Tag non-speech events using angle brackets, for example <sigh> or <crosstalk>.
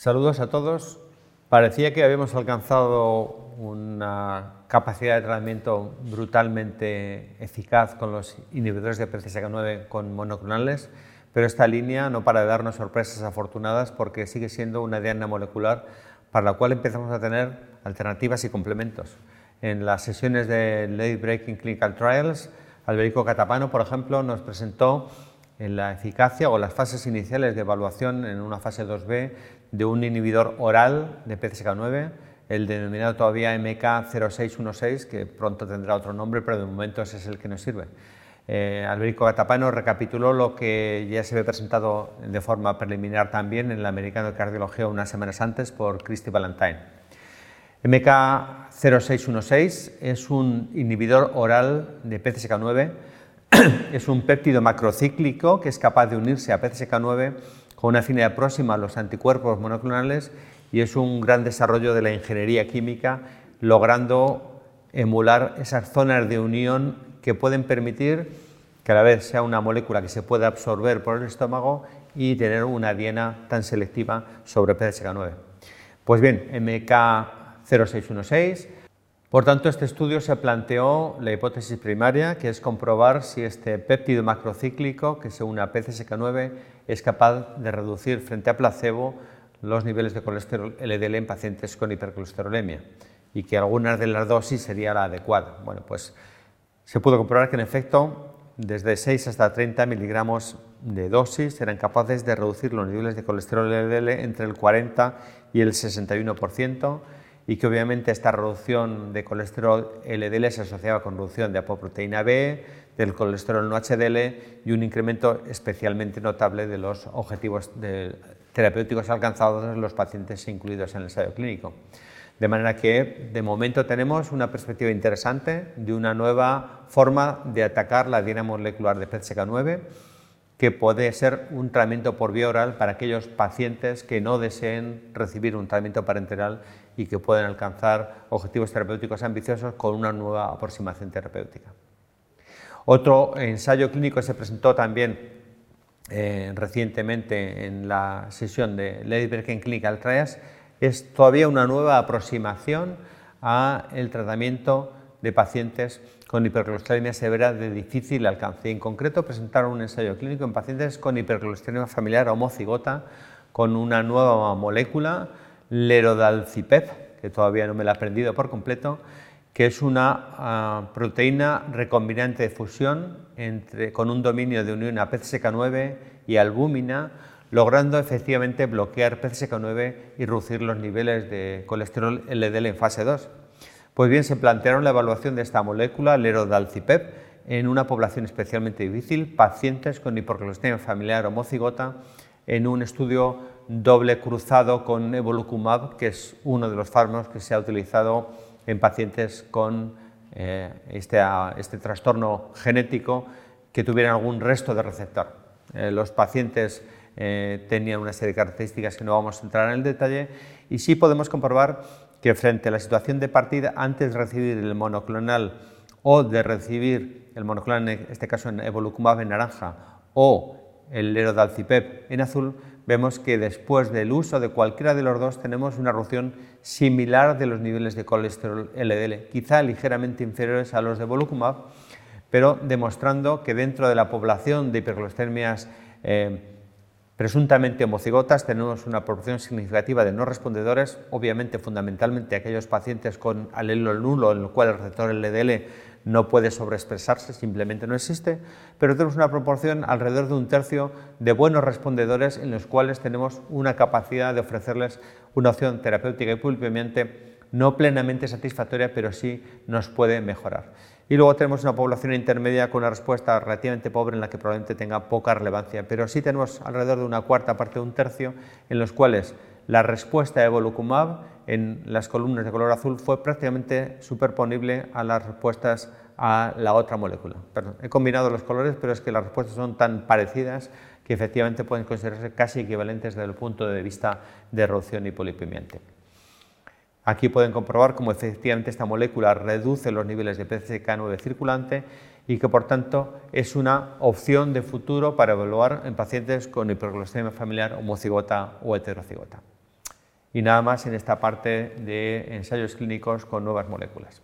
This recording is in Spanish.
Saludos a todos. Parecía que habíamos alcanzado una capacidad de tratamiento brutalmente eficaz con los inhibidores de PCSK9 con monoclonales, pero esta línea no para de darnos sorpresas afortunadas porque sigue siendo una diana molecular para la cual empezamos a tener alternativas y complementos. En las sesiones de Late Breaking Clinical Trials, Alberico Catapano, por ejemplo, nos presentó en la eficacia o las fases iniciales de evaluación en una fase 2B de un inhibidor oral de PCSK9, el denominado todavía MK0616, que pronto tendrá otro nombre, pero de momento ese es el que nos sirve. Eh, Alberico Catapano recapituló lo que ya se había presentado de forma preliminar también en el Americano de Cardiología unas semanas antes por Christy Valentine. MK0616 es un inhibidor oral de PCSK9 <clears throat> es un péptido macrocíclico que es capaz de unirse a PCSK9 con una afinidad próxima a los anticuerpos monoclonales y es un gran desarrollo de la ingeniería química, logrando emular esas zonas de unión que pueden permitir que a la vez sea una molécula que se pueda absorber por el estómago y tener una diena tan selectiva sobre PCSK9. Pues bien, MK0616 por tanto, este estudio se planteó la hipótesis primaria, que es comprobar si este péptido macrocíclico que se une a PCSK9 es capaz de reducir frente a placebo los niveles de colesterol LDL en pacientes con hipercolesterolemia y que alguna de las dosis sería la adecuada. Bueno, pues se pudo comprobar que en efecto desde 6 hasta 30 miligramos de dosis eran capaces de reducir los niveles de colesterol LDL entre el 40 y el 61% y que obviamente esta reducción de colesterol LDL se asociaba con reducción de apoproteína B, del colesterol no HDL y un incremento especialmente notable de los objetivos terapéuticos alcanzados en los pacientes incluidos en el ensayo clínico. De manera que de momento tenemos una perspectiva interesante de una nueva forma de atacar la diana molecular de PCSK9 que puede ser un tratamiento por vía oral para aquellos pacientes que no deseen recibir un tratamiento parenteral y que pueden alcanzar objetivos terapéuticos ambiciosos con una nueva aproximación terapéutica. Otro ensayo clínico se presentó también eh, recientemente en la sesión de Lady Clinical Trials es todavía una nueva aproximación a el tratamiento de pacientes con hipercolesterolemia severa de difícil alcance. En concreto, presentaron un ensayo clínico en pacientes con hipercolesterolemia familiar homocigota con una nueva molécula, lerodalcipep, que todavía no me la he aprendido por completo, que es una ah, proteína recombinante de fusión con un dominio de unión a PCSK9 y albúmina, logrando efectivamente bloquear PCSK9 y reducir los niveles de colesterol LDL en fase 2. Pues bien, se plantearon la evaluación de esta molécula, lerodalcipep, en una población especialmente difícil, pacientes con hipercolesterolemia familiar homocigota, en un estudio doble cruzado con evolucumab, que es uno de los fármacos que se ha utilizado en pacientes con eh, este, este, trastorno genético que tuvieran algún resto de receptor. Eh, los pacientes eh, tenían una serie de características que no vamos a entrar en el detalle y sí podemos comprobar que frente a la situación de partida, antes de recibir el monoclonal o de recibir el monoclonal, en este caso en evolucumab en naranja, o el lerodalcipep en azul, vemos que después del uso de cualquiera de los dos tenemos una reducción similar de los niveles de colesterol LDL, quizá ligeramente inferiores a los de evolucumab, pero demostrando que dentro de la población de hipercolesteremias eh, Presuntamente homocigotas tenemos una proporción significativa de no respondedores, obviamente fundamentalmente aquellos pacientes con alelo nulo en el cual el receptor LDL no puede sobreexpresarse, simplemente no existe, pero tenemos una proporción alrededor de un tercio de buenos respondedores en los cuales tenemos una capacidad de ofrecerles una opción terapéutica y pulpiamente no plenamente satisfactoria, pero sí nos puede mejorar. Y luego tenemos una población intermedia con una respuesta relativamente pobre en la que probablemente tenga poca relevancia, pero sí tenemos alrededor de una cuarta parte de un tercio en los cuales la respuesta de Evolucumab en las columnas de color azul fue prácticamente superponible a las respuestas a la otra molécula. he combinado los colores, pero es que las respuestas son tan parecidas que efectivamente pueden considerarse casi equivalentes desde el punto de vista de reducción hipolipemiante. Aquí pueden comprobar cómo efectivamente esta molécula reduce los niveles de PCK9 circulante y que por tanto es una opción de futuro para evaluar en pacientes con hiperglucemia familiar homocigota o heterocigota. Y nada más en esta parte de ensayos clínicos con nuevas moléculas.